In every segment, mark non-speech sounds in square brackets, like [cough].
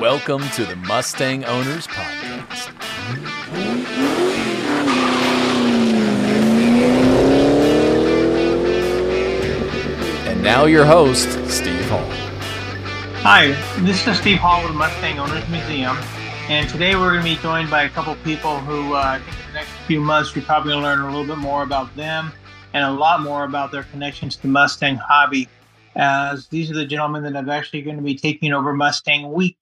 Welcome to the Mustang Owners Podcast. And now your host, Steve Hall. Hi, this is Steve Hall with Mustang Owners Museum, and today we're going to be joined by a couple people who uh, I think in the next few months you're probably going to learn a little bit more about them and a lot more about their connection to the Mustang hobby, as these are the gentlemen that are actually going to be taking over Mustang Week.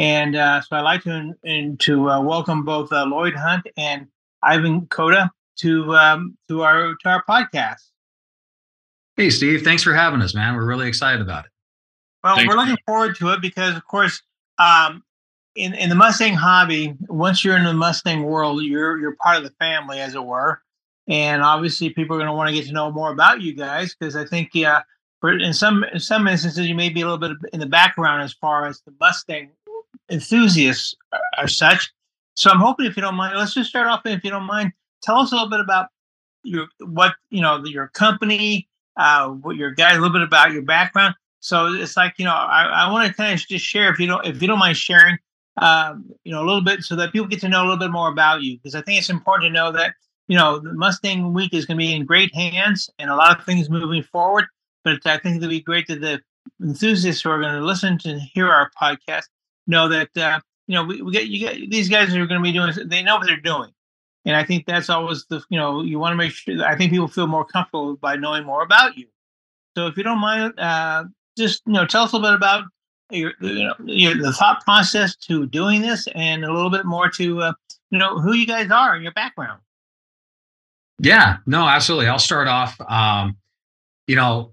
And uh, so I'd like to and to uh, welcome both uh, Loyd Hunt and Ivan Korda to um, to our to our podcast. Hey, Steve. Thanks for having us, man. We're really excited about it. Well, Thanks, we're looking man. forward to it because, of course, um, in in the Mustang hobby, once you're in the Mustang world, you're you're part of the family, as it were. And obviously, people are going to want to get to know more about you guys because I think, yeah, for in some in some instances, you may be a little bit in the background as far as the Mustang enthusiasts are, such. So I'm hoping, if you don't mind, let's just start off. If you don't mind, tell us a little bit about your what you know your company, uh, what your guys, a little bit about your background. So it's like you know, I, I want to kind of just share if you don't if you don't mind sharing, um, you know, a little bit so that people get to know a little bit more about you because I think it's important to know that you know the Mustang Week is going to be in great hands and a lot of things moving forward. But I think it'll be great that the enthusiasts who are going to listen to hear our podcast know that uh, you know we, we get you get these guys are going to be doing they know what they're doing. And I think that's always the you know you want to make sure. I think people feel more comfortable by knowing more about you. So if you don't mind, uh, just you know, tell us a little bit about your, you know, your the thought process to doing this, and a little bit more to uh, you know who you guys are and your background. Yeah, no, absolutely. I'll start off. Um, you know,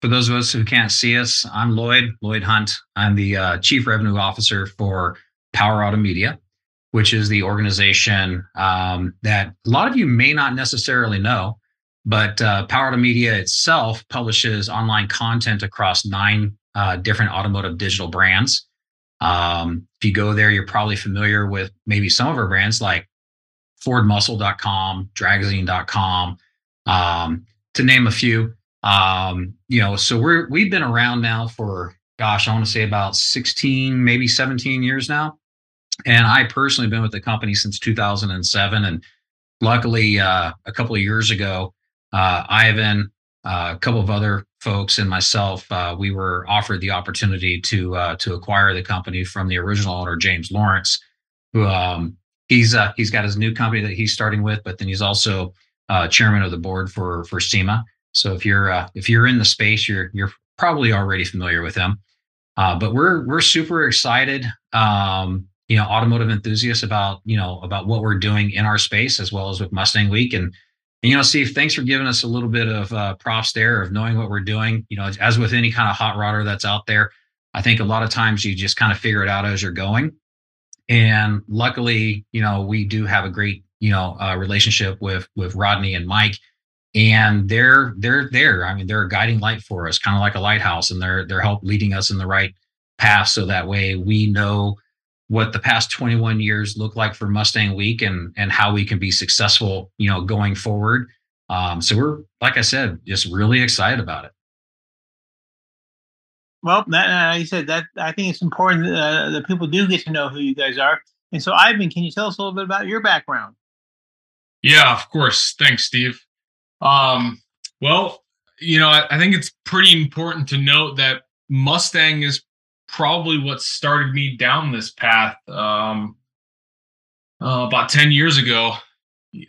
for those of us who can't see us, I'm Loyd, Loyd Hunt. I'm the uh, Chief Revenue Officer for Power Auto Media, which is the organization um, that a lot of you may not necessarily know. But uh, Power Auto Media itself publishes online content across nine uh, different automotive digital brands. Um, if you go there, you're probably familiar with maybe some of our brands like FordMuscle.com, Dragzine.com, um, to name a few. Um, you know, so we're we've been around now for gosh, I want to say about 16, maybe 17 years now. And I personally been with the company since 2007. And luckily, uh, a couple of years ago, uh, Ivan, uh, a couple of other folks, and myself, uh, we were offered the opportunity to uh, to acquire the company from the original owner, James Lawrence, who um, he's uh, he's got his new company that he's starting with, but then he's also uh, chairman of the board for for SEMA. So if you're uh, if you're in the space, you're you're probably already familiar with them. Uh, but we're we're super excited, um, you know, automotive enthusiasts about you know about what we're doing in our space as well as with Mustang Week. And, and you know, Steve, thanks for giving us a little bit of uh, props there of knowing what we're doing. You know, as with any kind of hot rodder that's out there, I think a lot of times you just kind of figure it out as you're going. And luckily, you know, we do have a great, you know, uh, relationship with with Rodney and Mike, and they're they're there. I mean, they're a guiding light for us, kind of like a lighthouse, and they're they're help leading us in the right path, so that way we know what the past 21 years look like for Mustang Week and and how we can be successful, you know, going forward. Um, so we're like I said, just really excited about it. Well, that, uh, you said that I think it's important uh, that people do get to know who you guys are. And so, Ivan, can you tell us a little bit about your background? Yeah, of course. Thanks, Steve. Um, well, you know, I, I think it's pretty important to note that Mustang is probably what started me down this path. Um, uh, about 10 years ago.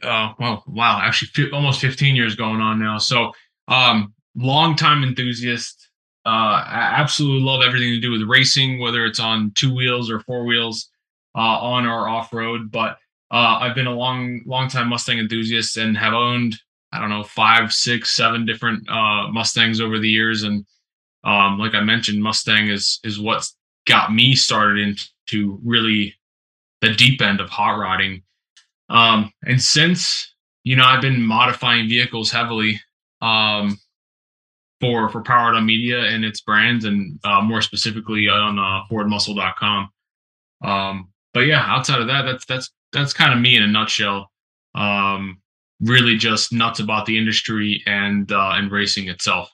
Uh, well, wow, actually, fi- almost 15 years going on now. So, um, long time enthusiast. Uh, I absolutely love everything to do with racing, whether it's on two wheels or four wheels, uh, on or off road. But uh, I've been a long, long time Mustang enthusiast and have owned, I don't know, five, six, seven different uh, Mustangs over the years. And um, like I mentioned, Mustang is is what's got me started into really the deep end of hot rodding. Um, and since you know, I've been modifying vehicles heavily um, for for Power Auto Media and its brands, and uh, more specifically on uh, FordMuscle.com. Um, but yeah, outside of that, that's that's that's kind of me in a nutshell. Um, really, just nuts about the industry and uh, and racing itself.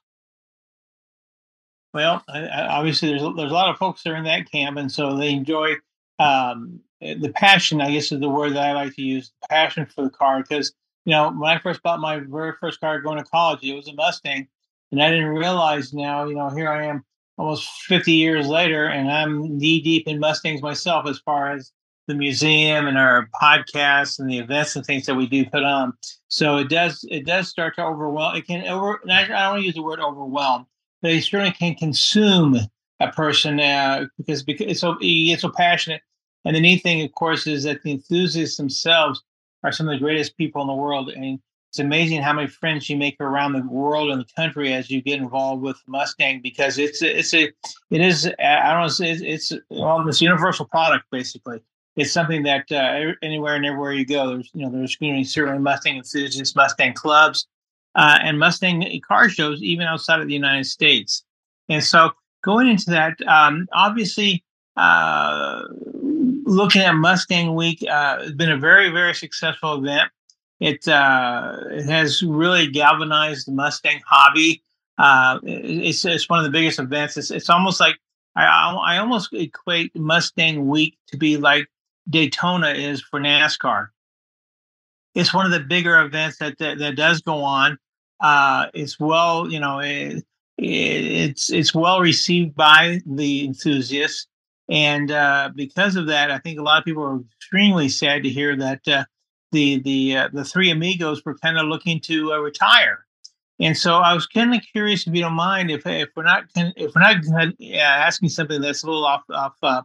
Well, obviously, there's there's a lot of folks that are in that camp, and so they enjoy um, the passion. I guess is the word that I like to use. Passion for the car, because you know when I first bought my very first car going to college, it was a Mustang, and I didn't realize now. You know, here I am almost 50 years later, and I'm knee deep in Mustangs myself as far as the museum and our podcasts and the events and things that we do put on. So it does it does start to overwhelm. It can over. I don't want to use the word overwhelm, but it certainly can consume a person uh, because because it's so you get so passionate. And the neat thing, of course, is that the enthusiasts themselves are some of the greatest people in the world. And it's amazing how many friends you make around the world and the country as you get involved with Mustang because it's it's a it is I don't know it's it's, it's well this universal product basically it's something that uh, anywhere and everywhere you go, there's you know there's you know, certainly Mustang enthusiasts, Mustang clubs, uh, and Mustang car shows even outside of the United States. And so going into that, um, obviously, uh, looking at Mustang Week uh, has been a very very successful event. It uh, it has really galvanized the Mustang hobby. Uh, it's it's one of the biggest events. It's it's almost like I, I almost equate Mustang Week to be like Daytona is for NASCAR. It's one of the bigger events that that, that does go on. Uh, it's well, you know, it, it's it's well received by the enthusiasts, and uh, because of that, I think a lot of people are extremely sad to hear that uh, the the uh, the three amigos were kind of looking to uh, retire. And so I was kind of curious, if you don't mind, if if we're not if we're not asking something that's a little off off uh,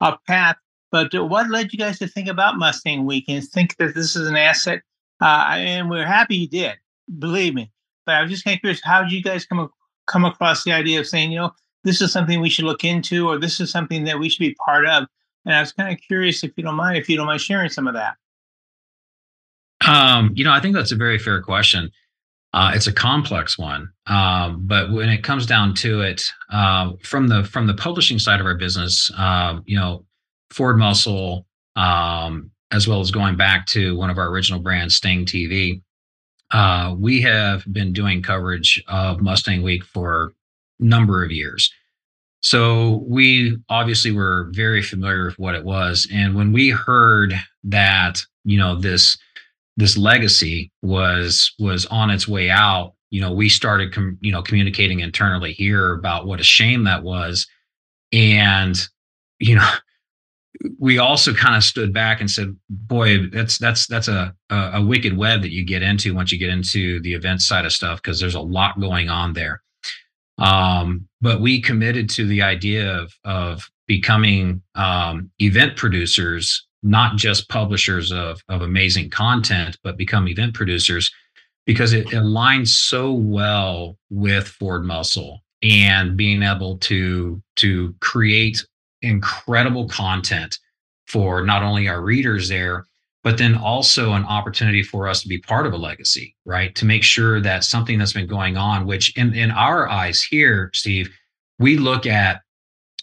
off path, but what led you guys to think about Mustang Week and think that this is an asset? Uh, and we're happy you did, believe me. But I was just kind of curious, how did you guys come come across the idea of saying, you know, this is something we should look into, or this is something that we should be part of? And I was kind of curious, if you don't mind, if you don't mind sharing some of that. Um, you know, I think that's a very fair question. Uh, it's a complex one, um, but when it comes down to it, uh, from the from the publishing side of our business, uh, you know, Ford Muscle, um, as well as going back to one of our original brands, StangTV. Uh, we have been doing coverage of Mustang Week for a number of years. So we obviously were very familiar with what it was. And when we heard that, you know, this this legacy was was on its way out, you know, we started com- you know communicating internally here about what a shame that was. And you know, we also kind of stood back and said, "Boy, that's that's that's a, a, wicked web that you get into once you get into the event side of stuff because there's a lot going on there." Um, but we committed to the idea of of becoming um, event producers, not just publishers of of amazing content, but become event producers because it aligns so well with Ford Muscle and being able to to create incredible content for not only our readers there, but then also an opportunity for us to be part of a legacy, right? To make sure that something that's been going on, which in, in our eyes here, Steve, we look at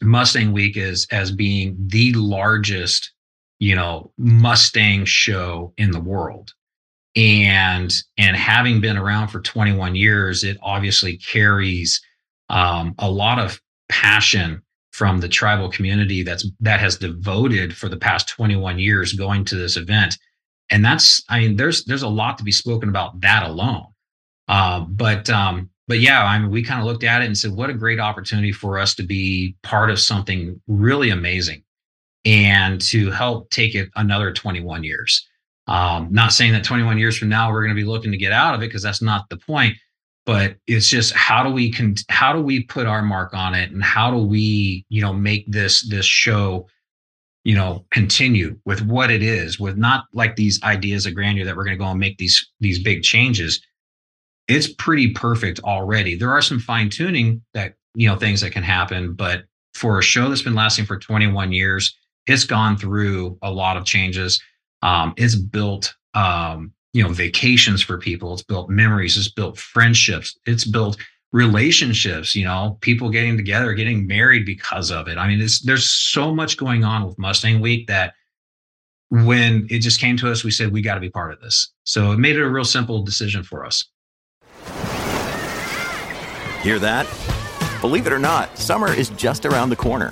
Mustang Week as as being the largest, you know, Mustang show in the world. And and having been around for 21 years, it obviously carries um, a lot of passion from the tribal community that's that has devoted for the past 21 years going to this event. And that's i mean there's there's a lot to be spoken about that alone. Uh, but um but yeah i mean we kind of looked at it and said what a great opportunity for us to be part of something really amazing and to help take it another 21 years. Um not saying that 21 years from now we're going to be looking to get out of it because that's not the point but it's just how do we con- how do we put our mark on it? And how do we you know make this this show you know continue with what it is with not like these ideas of grandeur that we're going to go and make these these big changes. It's pretty perfect already. There are some fine tuning that you know things that can happen but for a show that's been lasting for 21 years it's gone through a lot of changes. Um, it's built um, you know vacations for people. It's built memories. It's built friendships. It's built relationships you know people getting together getting married because of it. I mean there's so much going on with mustang week that when it just came to us we said we got to be part of this. So it made it a real simple decision for us. Hear that? Believe it or not, summer is just around the corner.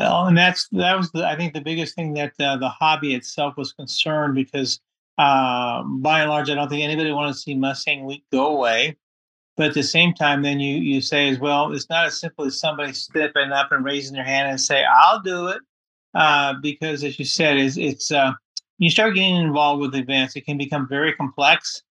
Well, and that's that was the I think the biggest thing that uh, the hobby itself was concerned because uh, by and large I don't think anybody wanted to see Mustang Week go away. But at the same time, then you you say as well, it's not as simple as somebody stepping up and raising their hand and say, "I'll do it," uh, because as you said, is it's uh, you start getting involved with events, it can become very complex,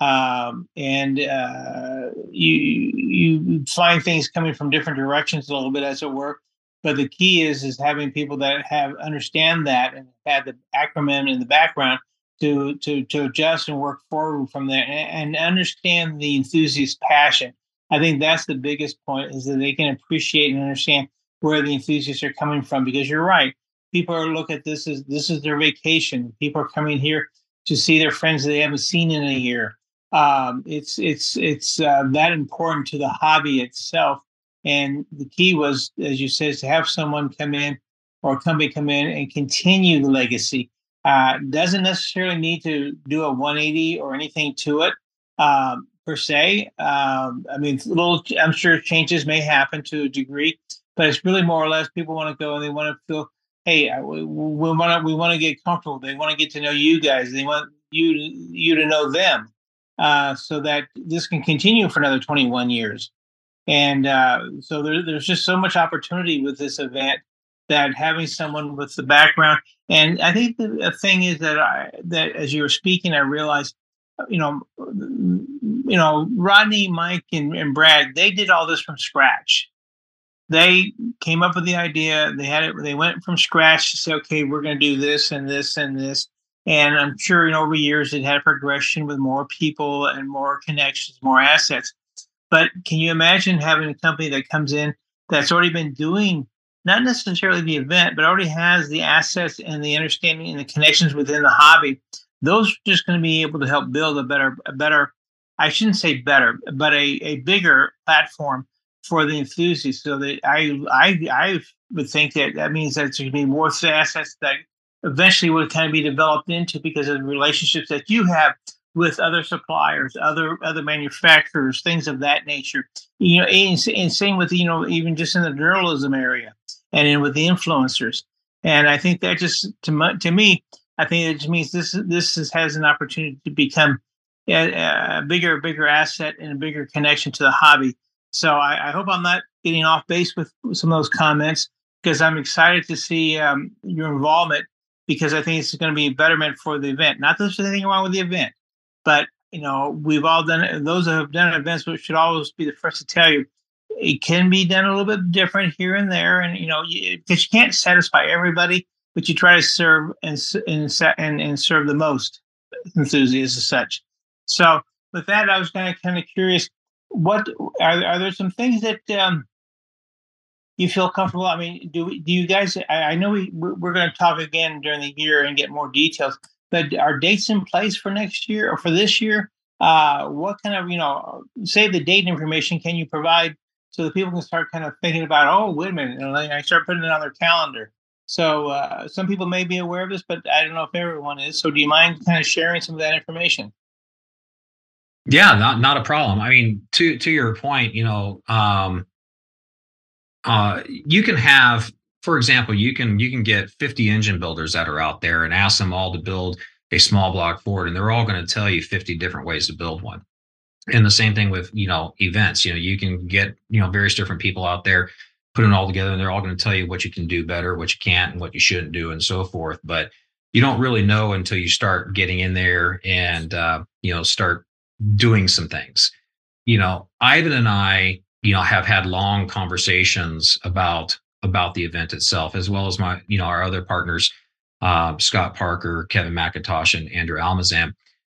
um, and uh, you you find things coming from different directions a little bit, as it were but the key is is having people that have understand that and had the acronym in the background to to to adjust and work forward from there and, and understand the enthusiast passion. I think that's the biggest point is that they can appreciate and understand where the enthusiasts are coming from because you're right. People are look at this as this is their vacation. People are coming here to see their friends that they haven't seen in a year. Um, it's it's it's uh, that important to the hobby itself and the key was, as you said, to have someone come in or a company come in and continue the legacy. Uh, doesn't necessarily need to do a 180 or anything to it um, per se. Um, I mean, little, I'm sure changes may happen to a degree, but it's really more or less people want to go and they want to feel, hey, uh, we want to we want to get comfortable. They want to get to know you guys. They want you you to know them, uh, so that this can continue for another 21 years. And uh, so there, there's just so much opportunity with this event that having someone with the background. And I think the thing is that I that as you were speaking, I realized, you know, you know, Rodney, Mike, and, and Brad, they did all this from scratch. They came up with the idea. They had it. They went from scratch to say, okay, we're going to do this and this and this. And I'm sure, you know, over years it had a progression with more people and more connections, more assets. But can you imagine having a company that comes in that's already been doing not necessarily the event, but already has the assets and the understanding and the connections within the hobby? Those are just going to be able to help build a better, a better, I shouldn't say better, but a, a bigger platform for the enthusiasts. So that I, I, I would think that that means that there's going to be more assets that eventually will kind of be developed into because of the relationships that you have with other suppliers, other other manufacturers, things of that nature. You know, and, and same with you know even just in the journalism area and in with the influencers. And I think that just to to me, I think it just means this this is, has an opportunity to become a, a, bigger bigger asset and a bigger connection to the hobby. So I, I hope I'm not getting off base with some of those comments because I'm excited to see um, your involvement because I think it's going to be a betterment for the event. Not that there's anything wrong with the event, but you know, we've all done it. Those that have done events should always be the first to tell you it can be done a little bit different here and there, and you know, because you, you, can't satisfy everybody, but you try to serve and and and, and serve the most enthusiasts as such. So, with that, I was kind of kind of curious. What are are there some things that um, you feel comfortable? I mean, do do you guys? I, I know we we're going to talk again during the year and get more details but are dates in place for next year or for this year? Uh, what kind of, you know, say the date information can you provide so that people can start kind of thinking about, oh, wait a minute, and I start putting it on their calendar. So uh, some people may be aware of this, but I don't know if everyone is. So do you mind kind of sharing some of that information? Yeah, not not a problem. I mean, to to your point, you know, um, uh, you can have for example, you can you can get 50 engine builders that are out there and ask them all to build a small block Ford, and they're all going to tell you 50 different ways to build one. And the same thing with you know events. You know, you can get you know various different people out there put it all together and they're all going to tell you what you can do better, what you can't, and what you shouldn't do, and so forth. But you don't really know until you start getting in there and uh, you know start doing some things. You know, Ivan and I, you know, have had long conversations about about the event itself, as well as my, you know, our other partners, uh, Scott Parker, Kevin McIntosh, and Andrew Almazan.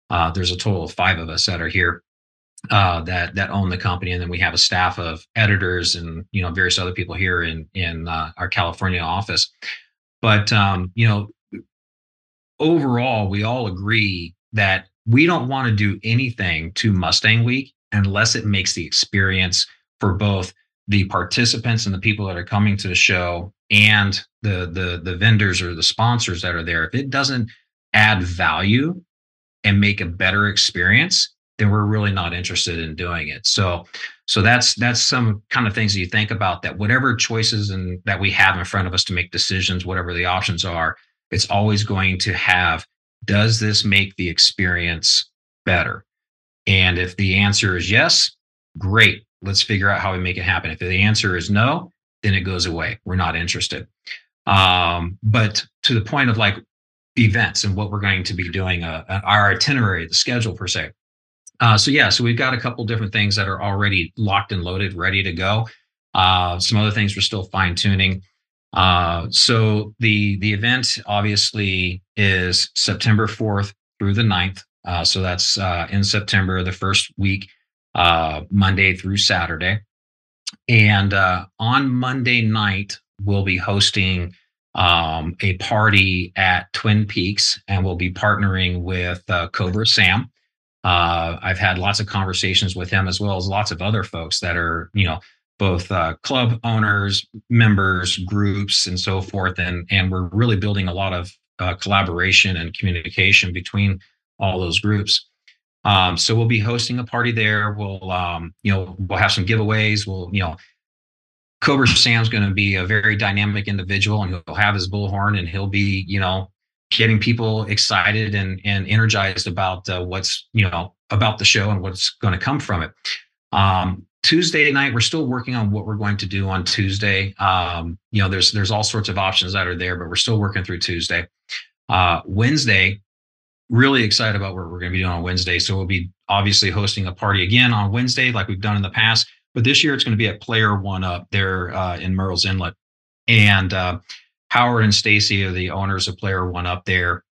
Uh, there's a total of five of us that are here uh, that that own the company, and then we have a staff of editors and you know various other people here in in uh, our California office. But um, you know, overall, we all agree that we don't want to do anything to Mustang Week unless it makes the experience for both the participants and the people that are coming to the show and the the the vendors or the sponsors that are there if it doesn't add value and make a better experience then we're really not interested in doing it. So so that's that's some kind of things that you think about that whatever choices and that we have in front of us to make decisions whatever the options are it's always going to have does this make the experience better? And if the answer is yes great let's figure out how we make it happen. If the answer is no then it goes away. We're not interested. Um, but to the point of like events and what we're going to be doing uh, uh our itinerary the schedule per se. Uh, so yeah so we've got a couple different things that are already locked and loaded ready to go. Uh, some other things we're still fine tuning uh, so the the event obviously is September 4th through the 9th. Uh, so that's uh, in September, the first week, uh, Monday through Saturday. And uh, on Monday night, we'll be hosting um, a party at Twin Peaks, and we'll be partnering with uh, Cobra Sam. Uh, I've had lots of conversations with him as well as lots of other folks that are, you know, both uh, club owners, members, groups, and so forth. And and we're really building a lot of uh, collaboration and communication between all those groups. Um, so we'll be hosting a party there. We'll um, you know we'll have some giveaways. We'll you know Cobra Sam's going to be a very dynamic individual, and he'll have his bullhorn, and he'll be you know getting people excited and and energized about uh, what's you know about the show and what's going to come from it. Um, Tuesday night, we're still working on what we're going to do on Tuesday. Um, you know, there's there's all sorts of options that are there, but we're still working through Tuesday. Uh, Wednesday, really excited about what we're going to be doing on Wednesday. So we'll be obviously hosting a party again on Wednesday, like we've done in the past. But this year, it's going to be at Player One Up there uh, in Murrells Inlet, and uh, Howard and Stacy are the owners of Player One Up there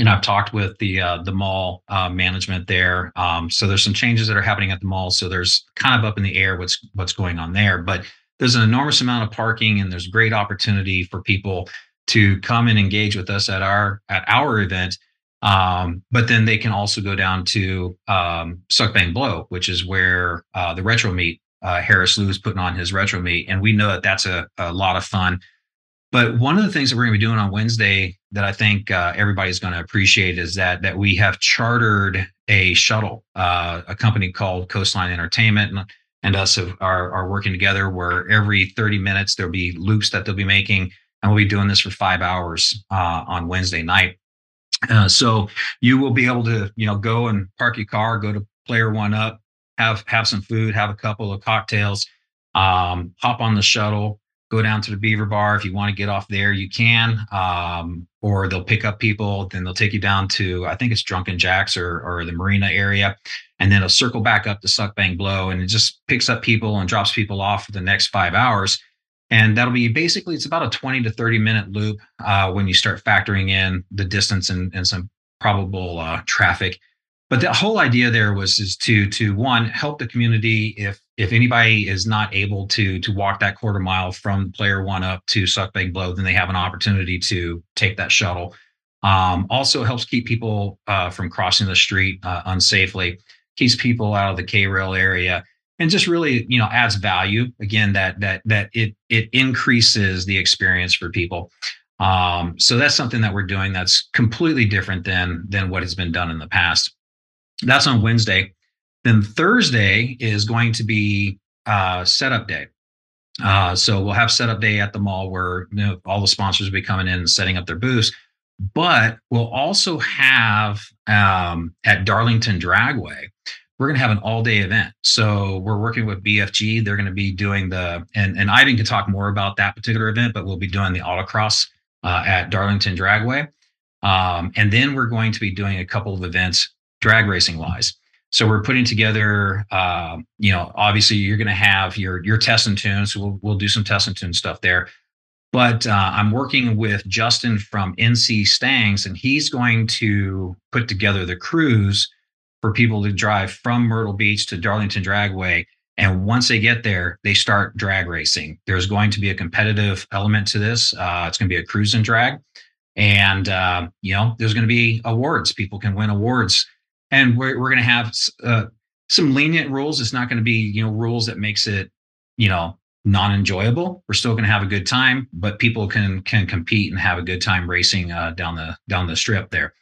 and I've talked with the uh, the mall uh, management there. Um, so there's some changes that are happening at the mall. So there's kind of up in the air what's what's going on there. But there's an enormous amount of parking, and there's great opportunity for people to come and engage with us at our at our event. Um, but then they can also go down to um, Suck Bang Blow, which is where uh, the retro meet uh, Harris Lou is putting on his retro meet, and we know that that's a, a lot of fun. But one of the things that we're going to be doing on Wednesday that I think uh, everybody's going to appreciate is that that we have chartered a shuttle, uh, a company called Coastline Entertainment, and, and us have, are are working together. Where every 30 minutes there'll be loops that they'll be making, and we'll be doing this for five hours uh, on Wednesday night. Uh, so you will be able to, you know, go and park your car, go to Player One Up, have have some food, have a couple of cocktails, um, hop on the shuttle go down to the Beaver Bar. If you want to get off there, you can. Um, or they'll pick up people, then they'll take you down to I think it's Drunken Jacks or or the Marina area, and then it'll circle back up to Suck Bang Blow, and it just picks up people and drops people off for the next five hours. And that'll be basically it's about a 20 to 30 minute loop uh, when you start factoring in the distance and, and some probable uh, traffic. But the whole idea there was is to to one help the community if if anybody is not able to to walk that quarter mile from player one up to suck bang blow then they have an opportunity to take that shuttle um, also helps keep people uh, from crossing the street uh, unsafely keeps people out of the k-rail area and just really you know adds value again that that that it it increases the experience for people um, so that's something that we're doing that's completely different than than what has been done in the past that's on wednesday then Thursday is going to be uh, setup day. Uh, so we'll have setup day at the mall where you know, all the sponsors will be coming in and setting up their booths. But we'll also have um, at Darlington Dragway, we're going to have an all day event. So we're working with BFG. They're going to be doing the, and, and Ivan can talk more about that particular event, but we'll be doing the autocross uh, at Darlington Dragway. Um, and then we're going to be doing a couple of events drag racing wise. So we're putting together, uh, you know, obviously you're going to have your your test and tune. So we'll we'll do some test and tune stuff there. But uh, I'm working with Justin from NC Stangs, and he's going to put together the cruise for people to drive from Myrtle Beach to Darlington Dragway. And once they get there, they start drag racing. There's going to be a competitive element to this. Uh, it's going to be a cruise and drag. And, uh, you know, there's going to be awards. People can win awards. And we're, we're going to have uh, some lenient rules. It's not going to be, you know, rules that makes it, you know, non-enjoyable. We're still going to have a good time, but people can can compete and have a good time racing uh, down the down the strip there.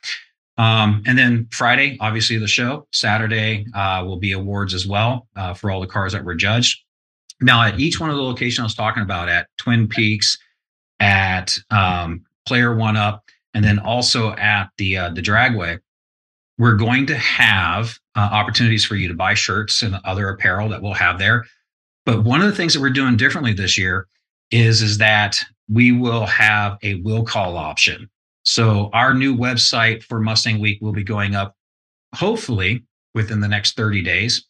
Um, and then Friday, obviously the show. Saturday uh, will be awards as well uh, for all the cars that were judged. Now, at each one of the locations I was talking about, at Twin Peaks, at um, Player One Up, and then also at the uh, the Dragway, we're going to have uh, opportunities for you to buy shirts and other apparel that we'll have there. But one of the things that we're doing differently this year is is that we will have a will call option. So our new website for Mustang Week will be going up hopefully within the next 30 days,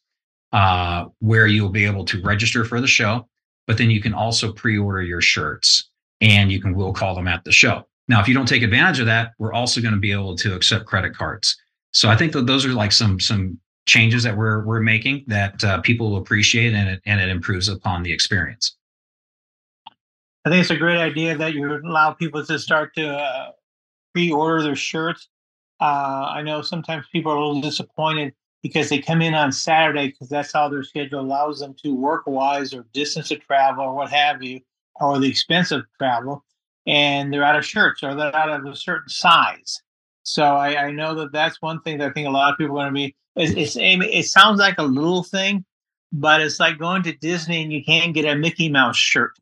uh, where you'll be able to register for the show, but then you can also pre-order your shirts and you can will call them at the show. Now, if you don't take advantage of that, we're also going to be able to accept credit cards. So I think that those are like some some changes that we're we're making that uh, people will appreciate and it and it improves upon the experience. I think it's a great idea that you allow people to start to uh, pre-order their shirts. Uh, I know sometimes people are a little disappointed because they come in on Saturday because that's how their schedule allows them to work wise or distance of travel or what have you, or the expense of travel, and they're out of shirts or they're out of a certain size. So I, I know that that's one thing that I think a lot of people are going to be. It's, it's it sounds like a little thing, but it's like going to Disney and you can't get a Mickey Mouse shirt.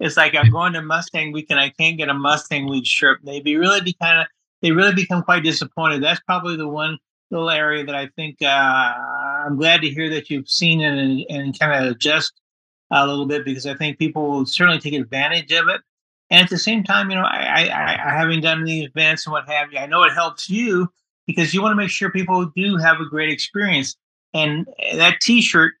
It's like I'm going to Mustang Week and I can't get a Mustang Week shirt. They be really be kind of they really become quite disappointed. That's probably the one little area that I think uh, I'm glad to hear that you've seen and and kind of adjust a little bit because I think people will certainly take advantage of it. And at the same time, you know, I, I, I having done these events and what have you, I know it helps you because you want to make sure people do have a great experience. And that T-shirt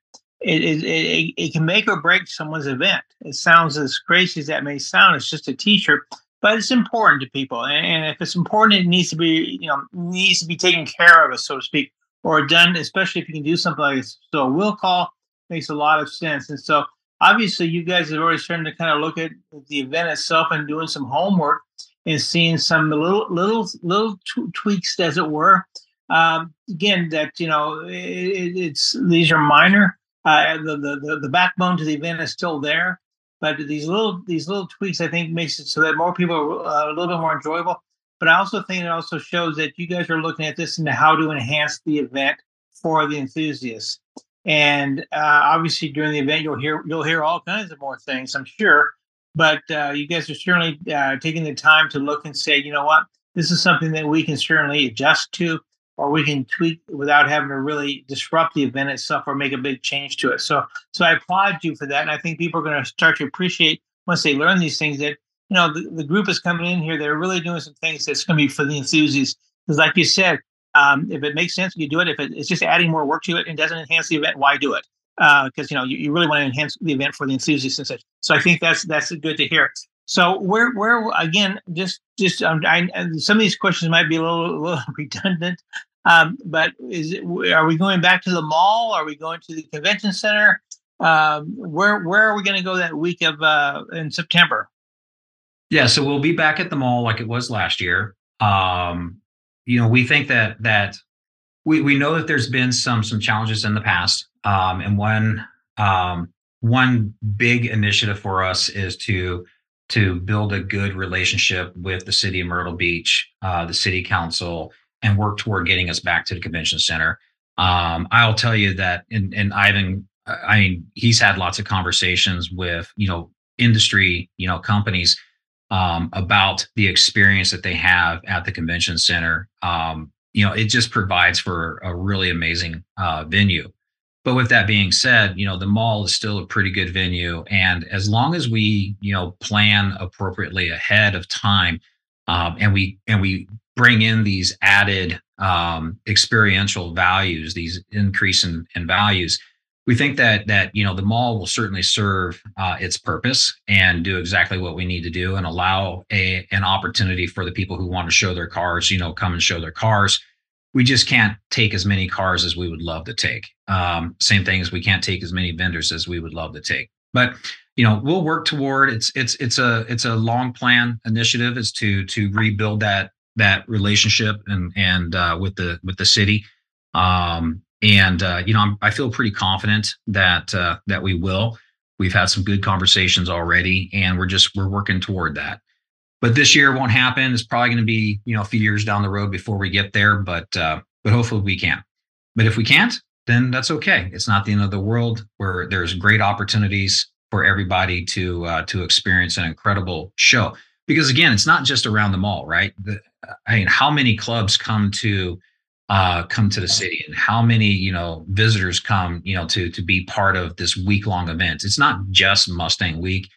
it, it, it, it, can make or break someone's event. It sounds as crazy as that may sound. It's just a T-shirt, but it's important to people. And, if it's important, it needs to be, you know, needs to be taken care of, so to speak, or done. Especially if you can do something like this. So a will call makes a lot of sense. And so obviously, you guys have already started to kind of look at the event itself and doing some homework and seeing some little little little tweaks, as it were. Um, again, that you know, it's these are minor uh, the, the the backbone to the event is still there, but these little these little tweaks I think makes it so that more people are uh, a little bit more enjoyable. But I also think it also shows that you guys are looking at this into how to enhance the event for the enthusiasts. And uh, obviously, during the event, you'll hear you'll hear all kinds of more things, I'm sure. But uh, you guys are certainly uh, taking the time to look and say, you know what, this is something that we can certainly adjust to or we can tweak without having to really disrupt the event itself or make a big change to it. So, so I applaud you for that, and I think people are going to start to appreciate once they learn these things that you know the, the group is coming in here. They're really doing some things that's going to be for the enthusiasts. Because, like you said, um, if it makes sense, you do it. If it, it's just adding more work to it and doesn't enhance the event, why do it? Because uh, you know you, you really want to enhance the event for the enthusiasts and such. So I think that's that's good to hear. So where where again, just just um, I, some of these questions might be a little, [laughs] a little redundant, um, but is it, are we going back to the mall? Are we going to the convention center? Um, where where are we going to go that week of uh, in September? Yeah, so we'll be back at the mall like it was last year. Um, you know, we think that that we we know that there's been some some challenges in the past, um, and one um, one big initiative for us is to to build a good relationship with the city of Myrtle Beach, uh, the city council, and work toward getting us back to the convention center. Um, I'll tell you that, and, and Ivan, I mean, he's had lots of conversations with you know industry, you know, companies um, about the experience that they have at the convention center. Um, you know, it just provides for a really amazing uh, venue. But with that being said, you know, the mall is still a pretty good venue. And as long as we, you know, plan appropriately ahead of time um, and we and we bring in these added um, experiential values, these increase in, in values, we think that that you know the mall will certainly serve uh, its purpose and do exactly what we need to do and allow a an opportunity for the people who want to show their cars you know come and show their cars we just can't take as many cars as we would love to take um, same thing as we can't take as many vendors as we would love to take. But you know we'll work toward it's it's it's a it's a long plan initiative is to to rebuild that that relationship and and uh, with the with the city. Um, and uh, you know I'm, i feel pretty confident that uh, that we will. We've had some good conversations already and we're just we're working toward that. But this year won't happen. It's probably going to be you know a few years down the road before we get there but uh, but hopefully we can. But if we can't then that's okay. It's not the end of the world where there's great opportunities for everybody to uh, to experience an incredible show. Because again it's not just around the mall right? The, i mean how many clubs come to uh, come to the city and how many you know visitors come you know to to be part of this week long event? It's not just mustang week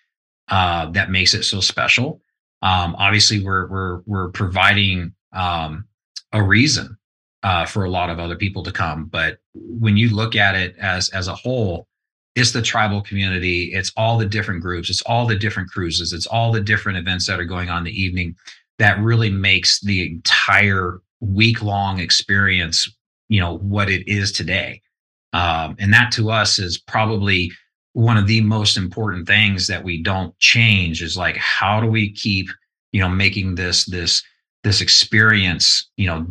uh, that makes it so special. Um, obviously we're we're we're providing um, a reason uh, for a lot of other people to come. But when you look at it as as a whole it's the tribal community it's all the different groups it's all the different cruises it's all the different events that are going on the evening that really makes the entire week long experience you know what it is today. Um, and that to us is probably one of the most important things that we don't change is like how do we keep you know making this this this experience you know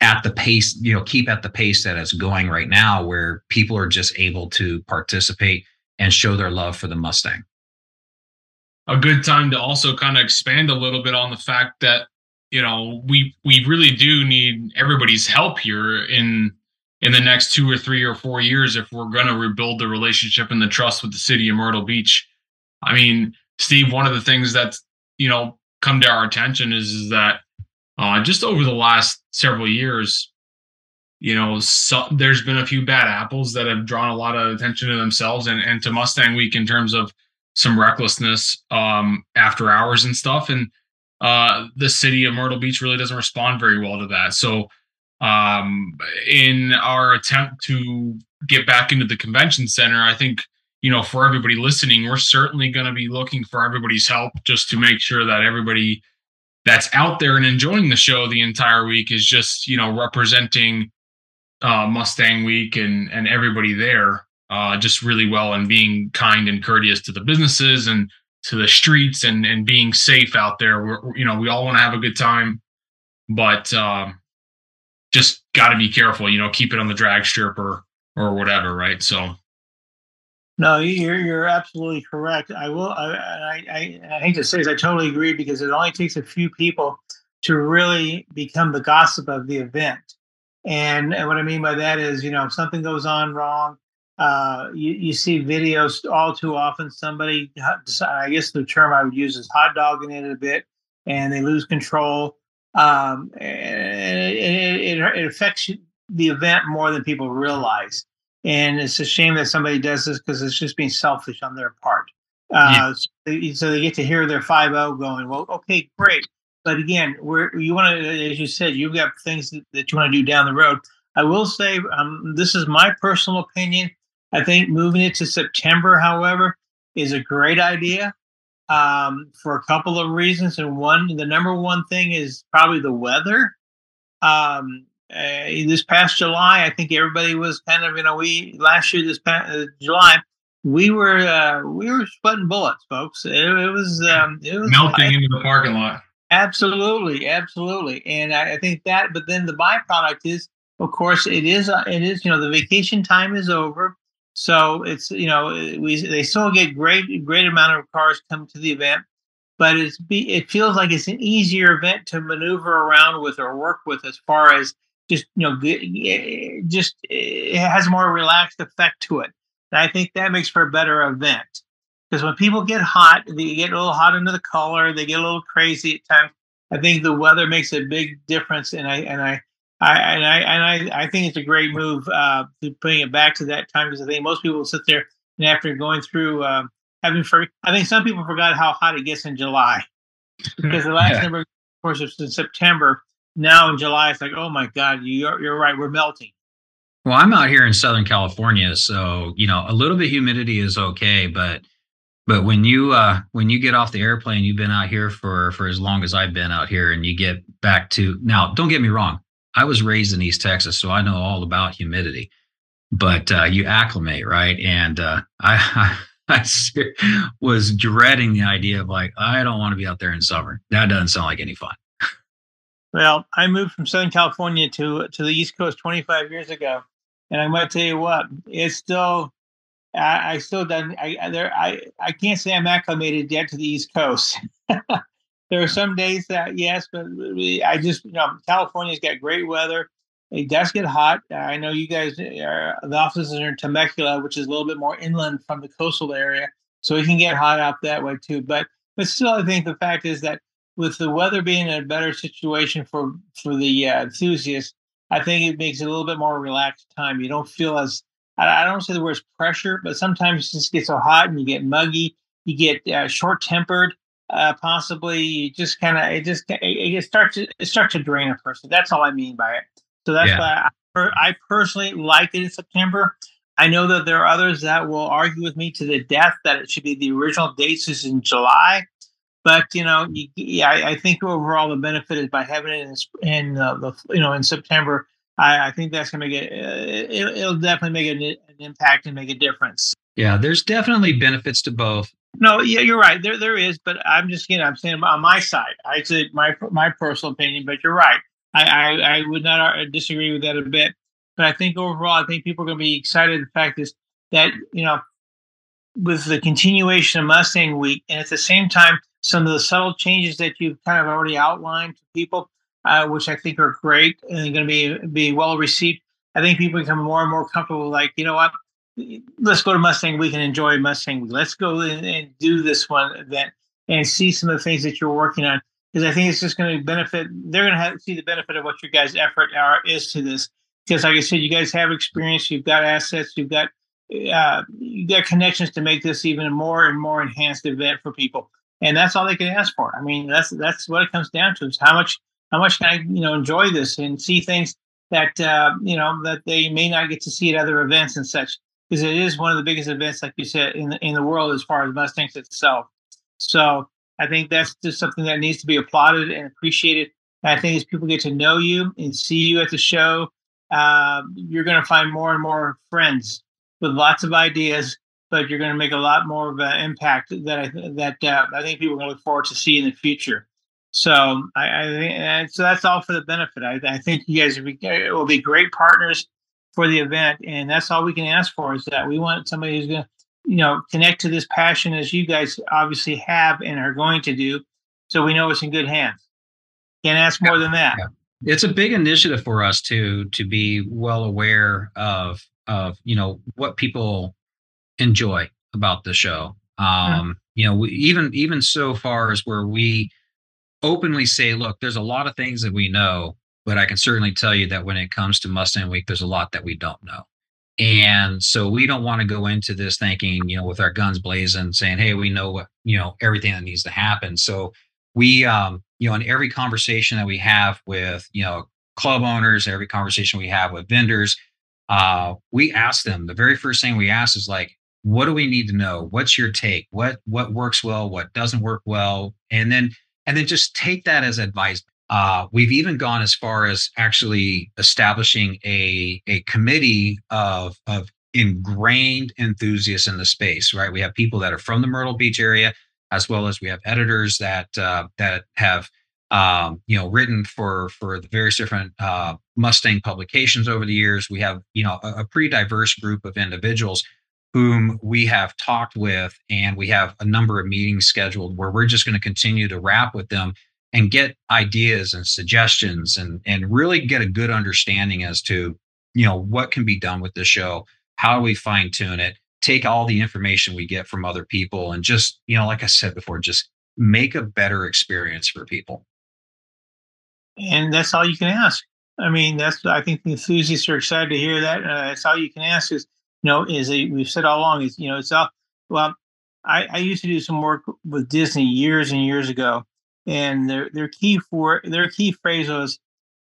at the pace you know keep at the pace that it's going right now where people are just able to participate and show their love for the mustang a good time to also kind of expand a little bit on the fact that you know we we really do need everybody's help here in in the next two or three or four years if we're going to rebuild the relationship and the trust with the city of Myrtle Beach. I mean, Steve, one of the things that's you know come to our attention is, is that uh, just over the last several years, you know, so, there's been a few bad apples that have drawn a lot of attention to themselves and, and to Mustang Week in terms of some recklessness um, after hours and stuff. And uh, the city of Myrtle Beach really doesn't respond very well to that. So, um, in our attempt to get back into the convention center, I think you know for everybody listening, we're certainly going to be looking for everybody's help just to make sure that everybody that's out there and enjoying the show the entire week is just you know representing uh, Mustang Week and and everybody there uh, just really well and being kind and courteous to the businesses and to the streets and and being safe out there. We're, you know, we all want to have a good time, but um, just got to be careful. You know, keep it on the drag strip or or whatever, right? So. No, you're you're absolutely correct. I will. I, I I hate to say this, I totally agree because it only takes a few people to really become the gossip of the event. And, and what I mean by that is, you know, if something goes on wrong, uh, you, you see videos all too often. Somebody, I guess the term I would use is hot dogging it a bit, and they lose control. Um, and it, it, it affects the event more than people realize. And it's a shame that somebody does this because it's just being selfish on their part. Uh, yeah. so, they, so, they, get to hear their 5 going, well, okay, great. But again, we're, you want to, as you said, you've got things that, that you want to do down the road. I will say, um, this is my personal opinion. I think moving it to September, however, is a great idea um, for a couple of reasons. And one, the number one thing is probably the weather. Um, uh, this past July, I think everybody was kind of, you know, we last year, this past uh, July, we were uh, we were sweating bullets, folks. It, it was um, it was melting into the parking lot. Absolutely, absolutely, and I, I, think that. But then the byproduct is, of course, it is uh, it is you know the vacation time is over. So it's you know we they still get great great amount of cars come to the event, but it's be it feels like it's an easier event to maneuver around with or work with as far as just you know just it has more relaxed effect to it. And I think that makes for a better event because when people get hot, they get a little hot under the collar they get a little crazy at times. I think the weather makes a big difference, and I and I. I, and I and I, I think it's a great move uh, to bring it back to that time because I think most people sit there and after going through um, having for I think some people forgot how hot it gets in July [laughs] because the last yeah. number of course it's in September. Now in July it's like oh my god you're you're right we're melting. Well, I'm out here in Southern California, so you know a little bit humidity is okay, but but when you uh when you get off the airplane, you've been out here for for as long as I've been out here, and you get back to now. Don't get me wrong, I was raised in East Texas, so I know all about humidity. But uh, you acclimate, right? And uh, [laughs] I, I [laughs] was dreading the idea of like I don't want to be out there in summer. That doesn't sound like any fun. Well, I moved from Southern California to to the East Coast 25 years ago, and I might tell you what, it's still I, I still done I there I I can't say I'm acclimated yet to the East Coast. [laughs] there are some days that yes, but I just you know California's got great weather. It does get hot. I know you guys are the offices are in Temecula, which is a little bit more inland from the coastal area, so it can get hot out that way too. But but still, I think the fact is that with the weather being a better situation for for the uh, enthusiasts, I think it makes it a little bit more relaxed time. You don't feel as I, don't say the word pressure, but sometimes it just gets so hot and you get muggy, you get uh, short tempered. Uh, possibly you just kind of it just it, it, starts to it starts to drain a person. That's all I mean by it. So that's yeah. why I, I personally like it in September. I know that there are others that will argue with me to the death that it should be the original dates is in July. But you know, you, yeah, I, I, think overall the benefit is by having it in, in uh, the you know in September. I, I think that's going to make it, uh, it. will definitely make an, an impact and make a difference. Yeah, there's definitely benefits to both. No, yeah, you're right. There, there is, but I'm just, you know, I'm saying on my side. I say my my personal opinion, but you're right. I, I, I would not uh, disagree with that a bit. But I think overall, I think people are going to be excited. The fact is that you know, with the continuation of Mustang Week, and at the same time, some of the subtle changes that you've kind of already outlined to people, uh, which I think are great and going to be be well received. I think people become more and more comfortable. Like, you know what? Let's go to Mustang Week and enjoy Mustang Week. Let's go and, do this one event and see some of the things that you're working on because I think it's just going to benefit. They're going to have, see the benefit of what your guys' effort are is to this. Because, like I said, you guys have experience, you've got assets, you've got uh, got connections to make this even a more and more enhanced event for people, and that's all they can ask for. I mean, that's that's what it comes down to: is how much how much can I you know enjoy this and see things that uh, you know that they may not get to see at other events and such. Because it is one of the biggest events, like you said, in the, in the world as far as Mustangs itself. So I think that's just something that needs to be applauded and appreciated. I think as people get to know you and see you at the show, uh, you're going to find more and more friends with lots of ideas, but you're going to make a lot more of an impact that I that uh, I think people are going to look forward to see in the future. So I, I think so that's all for the benefit. I, I think you guys will be, will be great partners for the event, and that's all we can ask for is that we want somebody who's going to you know connect to this passion as you guys obviously have and are going to do so we know it's in good hands can't ask more than that yeah. it's a big initiative for us to to be well aware of of you know what people enjoy about the show. Um you know we, even even so far as where we openly say look there's a lot of things that we know but i can certainly tell you that when it comes to mustang week there's a lot that we don't know. And so we don't want to go into this thinking, you know, with our guns blazing, saying, "Hey, we know what you know everything that needs to happen." So we, um, you know, in every conversation that we have with, you know, club owners, every conversation we have with vendors, uh, we ask them. The very first thing we ask is like, "What do we need to know? What's your take? What what works well? What doesn't work well?" And then and then just take that as advice uh, we've even gone as far as actually establishing a, a committee of, of ingrained enthusiasts in the space, right? We have people that are from the Myrtle Beach area, as well as we have editors that uh, that have um, you know written for for the various different uh, Mustang publications over the years. We have you know a, a pretty diverse group of individuals whom we have talked with, and we have a number of meetings scheduled where we're just going to continue to wrap with them and get ideas and suggestions and and really get a good understanding as to you know what can be done with the show how do we fine tune it take all the information we get from other people and just you know like i said before just make a better experience for people and that's all you can ask. I mean, that's I think the enthusiasts are excited to hear that. Uh, that's all you can ask is, you know, is a, we've said all along is you know it's all well. I, I used to do some work with Disney years and years ago, and their their key for their key phrase was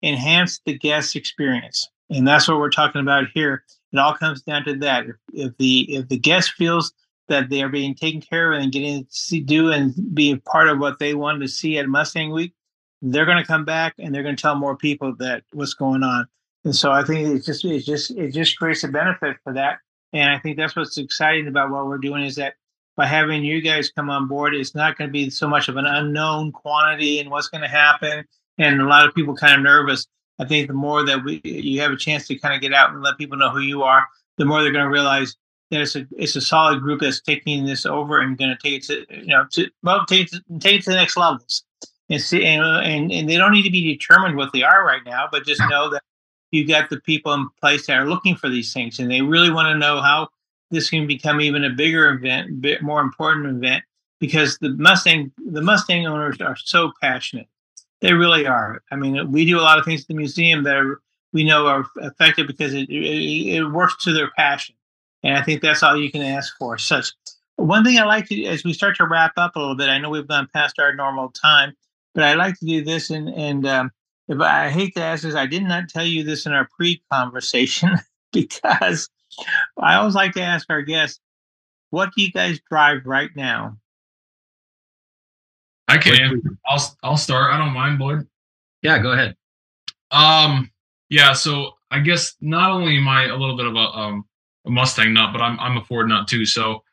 enhance the guest experience, and that's what we're talking about here. It all comes down to that. If, if the if the guest feels that they are being taken care of and getting to see, do and be a part of what they wanted to see at Mustang Week, they're going to come back and they're going to tell more people that what's going on. And so I think it's just it just it just creates a benefit for that. And I think that's what's exciting about what we're doing is that by having you guys come on board, it's not going to be so much of an unknown quantity and what's going to happen. And a lot of people kind of nervous. I think the more that we you have a chance to kind of get out and let people know who you are, the more they're going to realize that it's a it's a solid group that's taking this over and going to take it to you know to well take it to, take it to the next levels and see and, and and they don't need to be determined what they are right now, but just know that you've got the people in place that are looking for these things and they really want to know how this can become even a bigger event, bit more important event because the Mustang the Mustang owners are so passionate. They really are. I mean, we do a lot of things at the museum that are, we know are effective because it, it, it works to their passion. And I think that's all you can ask for. Such one thing I like to, as we start to wrap up a little bit, I know we've gone past our normal time, but I like to do this. And and um, if I, I hate to ask this, I did not tell you this in our pre-conversation [laughs] because I always like to ask our guests, what do you guys drive right now? I can. I'll I'll start. I don't mind, Loyd. Yeah, go ahead. Um, yeah. So I guess not only am I a little bit of a um a Mustang nut, but I'm I'm a Ford nut too. So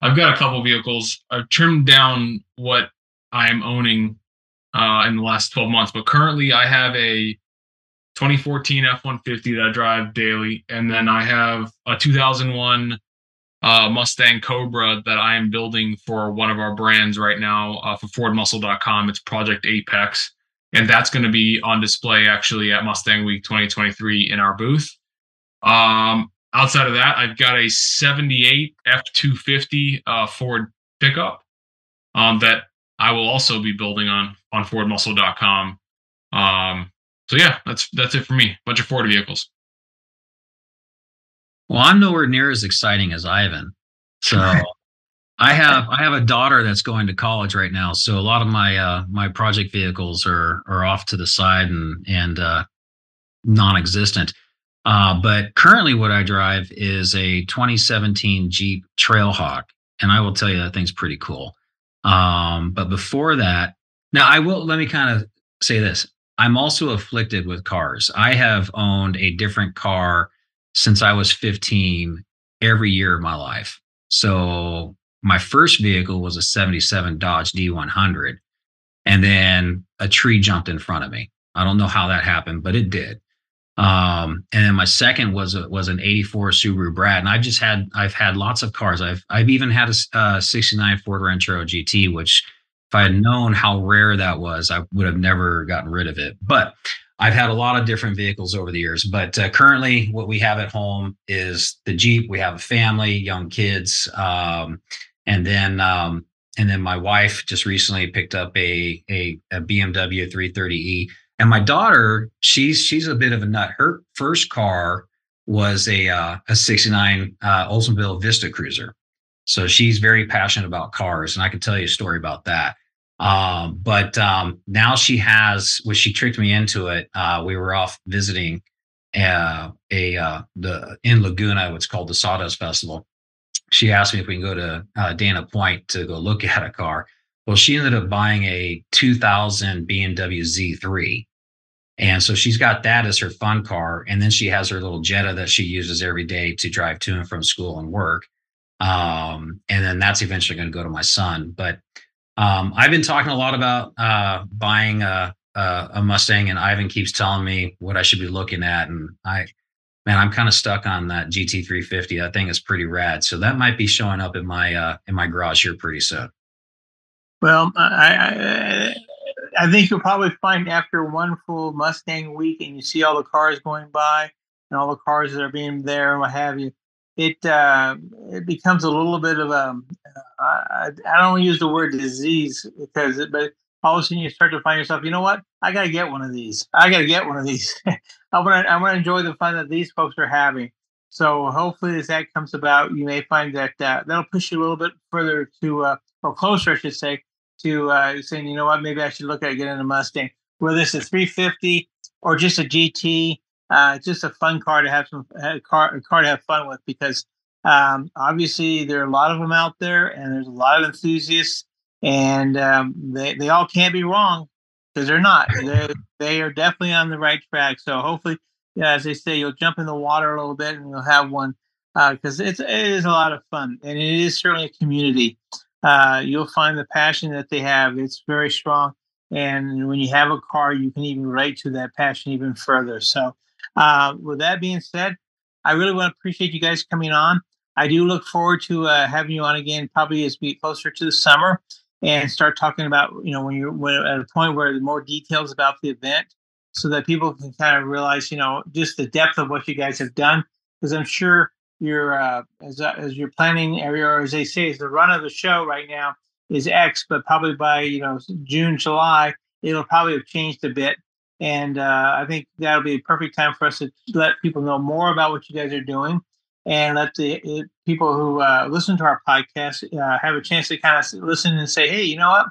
I've got a couple vehicles. I've trimmed down what I'm owning uh, in the last 12 months, but currently I have a 2014 F-150 that I drive daily, and then I have a 2001 uh, Mustang Cobra that I am building for one of our brands right now uh, for FordMuscle.com. It's Project Apex, and that's going to be on display actually at Mustang Week 2023 in our booth. Um, outside of that, I've got a 78 F250 uh, Ford pickup um, that I will also be building on on FordMuscle.com. Um, so yeah, that's that's it for me. Bunch of Ford vehicles. Well, I'm nowhere near as exciting as Ivan. So [laughs] I have I have a daughter that's going to college right now. So a lot of my uh, my project vehicles are are off to the side and and uh, non-existent. Uh, but currently, what I drive is a 2017 Jeep Trailhawk, and I will tell you that thing's pretty cool. Um, but before that, now I will let me kind of say this: I'm also afflicted with cars. I have owned a different car since I was 15 every year of my life. So my first vehicle was a 77 Dodge D100, and then a tree jumped in front of me. I don't know how that happened, but it did. Um, and then my second was a, was an 84 Subaru BRAT. And I've just had, I've had lots of cars. I've, I've even had a, a 69 Ford Ranchero GT, which if I had known how rare that was, I would have never gotten rid of it. But I've had a lot of different vehicles over the years, but uh, currently what we have at home is the Jeep. We have a family, young kids, um, and then um, and then my wife just recently picked up a a, a BMW 330e and my daughter, she's she's a bit of a nut. Her first car was a uh, a '69 uh, Oldsmobile Vista Cruiser, so she's very passionate about cars, and I can tell you a story about that. Um, but um, now she has, which she tricked me into it. Uh, we were off visiting uh, a uh, the in Laguna, what's called the Sawdust Festival. She asked me if we can go to uh, Dana Point to go look [laughs] at a car. Well, she ended up buying a 2000 BMW Z3, and so she's got that as her fun car. And then she has her little Jetta that she uses every day to drive to and from school and work. Um, and then that's eventually going to go to my son. But um, I've been talking a lot about uh, buying a, a, a, Mustang, and Ivan keeps telling me what I should be looking at. And I, man, I'm kind of stuck on that GT350. That thing is pretty rad. So that might be showing up in my uh, in my garage here pretty soon. Well, I, I think you'll probably find after one full Mustang week and you see all the cars going by and all the cars that are being there and what have you, it uh, it becomes a little bit of a I, I don't use the word disease because it, but all of a sudden you start to find yourself, you know what? I got to get one of these. I got to get one of these. [laughs] I want to I want to enjoy the fun that these folks are having. So hopefully, as that comes about, you may find that uh, that'll push you a little bit further to, uh, or closer, I should say, to uh, saying, you know what, maybe I should look at getting a Mustang, whether it's a 350 or just a GT. Uh, just a fun car to have some car, a car to have fun with because um, obviously there are a lot of them out there, and there's a lot of enthusiasts, and um, they they all can't be wrong because they're not. [laughs] they they are definitely on the right track. So hopefully yeah, as they say, you'll jump in the water a little bit and you'll have one because uh, it's it is a lot of fun and it is certainly a community. Uh, you'll find the passion that they have; it's very strong. And when you have a car, you can even relate to that passion even further. So, uh, with that being said, I really want to appreciate you guys coming on. I do look forward to uh, having you on again, probably as we get closer to the summer and start talking about, you know, when you're when, at a point where the more details about the event so that people can kind of realize, you know, just the depth of what you guys have done. Because I'm sure you're, uh, as, uh, as you're planning, or as they say, is the run of the show right now is X, but probably by, you know, June, July, it'll probably have changed a bit. And uh, I think that'll be a perfect time for us to let people know more about what you guys are doing and let the it, people who uh, listen to our podcast uh, have a chance to kind of listen and say, hey, you know what?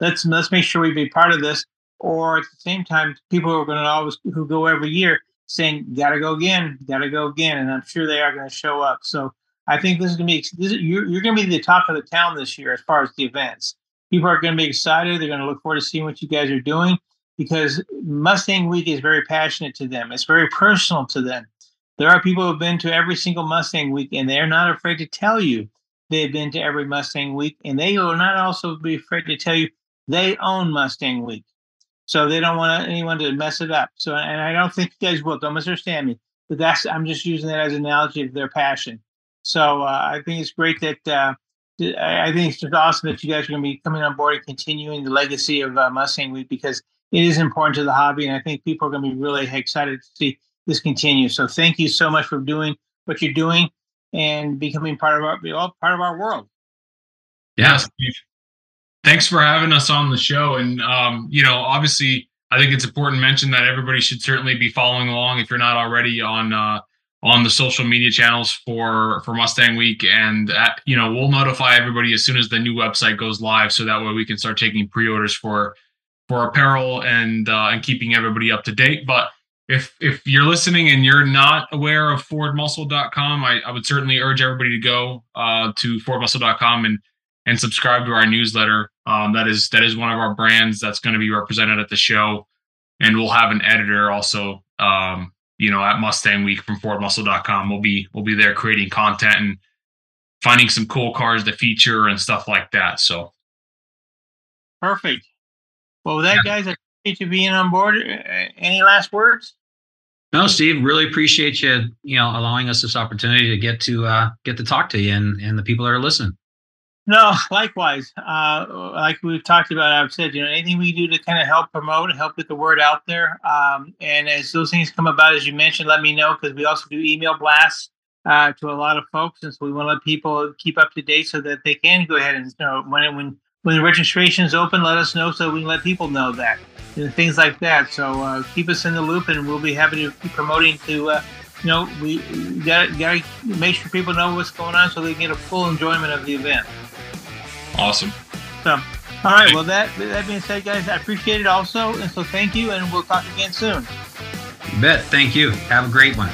Let's let's make sure we be part of this or at the same time, people who are going to always who go every year saying, "Got to go again, got to go again," and I'm sure they are going to show up. So I think this is going to be this, you're, you're going to be the talk of the town this year as far as the events. People are going to be excited. They're going to look forward to seeing what you guys are doing because Mustang Week is very passionate to them. It's very personal to them. There are people who have been to every single Mustang Week, and they're not afraid to tell you they've been to every Mustang Week, and they will not also be afraid to tell you they own Mustang Week. So they don't want anyone to mess it up. So, and I don't think you guys will. Don't misunderstand me. But that's I'm just using that as an analogy of their passion. So uh, I think it's great that uh, I think it's just awesome that you guys are going to be coming on board and continuing the legacy of uh, Mustang Week because it is important to the hobby, and I think people are going to be really excited to see this continue. So thank you so much for doing what you're doing and becoming part of our part of our world. Yeah, thanks for having us on the show. And, um, you know, obviously, I think it's important to mention that everybody should certainly be following along if you're not already on uh, on the social media channels for for Mustang Week, and at, you know we'll notify everybody as soon as the new website goes live, so that way we can start taking pre-orders for for apparel and uh, and keeping everybody up to date. But if if you're listening and you're not aware of FordMuscle.com, I, I would certainly urge everybody to go uh, to FordMuscle.com and and subscribe to our newsletter. Um, that is that is one of our brands that's going to be represented at the show, and we'll have an editor also. Um, you know, at Mustang Week from FordMuscle.com, we'll be we'll be there creating content and finding some cool cars to feature and stuff like that. So, perfect. Well, with that, yeah. guys, I appreciate you being on board. Any last words? No, Steve, really appreciate you, you know, allowing us this opportunity to get to uh, get to talk to you and, and the people that are listening. No, likewise. Uh, like we've talked about, I've said, you know, anything we do to kind of help promote, help get the word out there. Um, and as those things come about, as you mentioned, let me know because we also do email blasts uh, to a lot of folks, and so we want to let people keep up to date so that they can go ahead and you know when when when the registration is open, let us know so we can let people know that and things like that. So uh, keep us in the loop, and we'll be happy to be promoting to uh, you know, we got got to make sure people know what's going on so they get a full enjoyment of the event. Awesome. So, all right. Well, that that being said, guys, I appreciate it also, and so thank you, and we'll talk again soon. You bet. Thank you. Have a great one.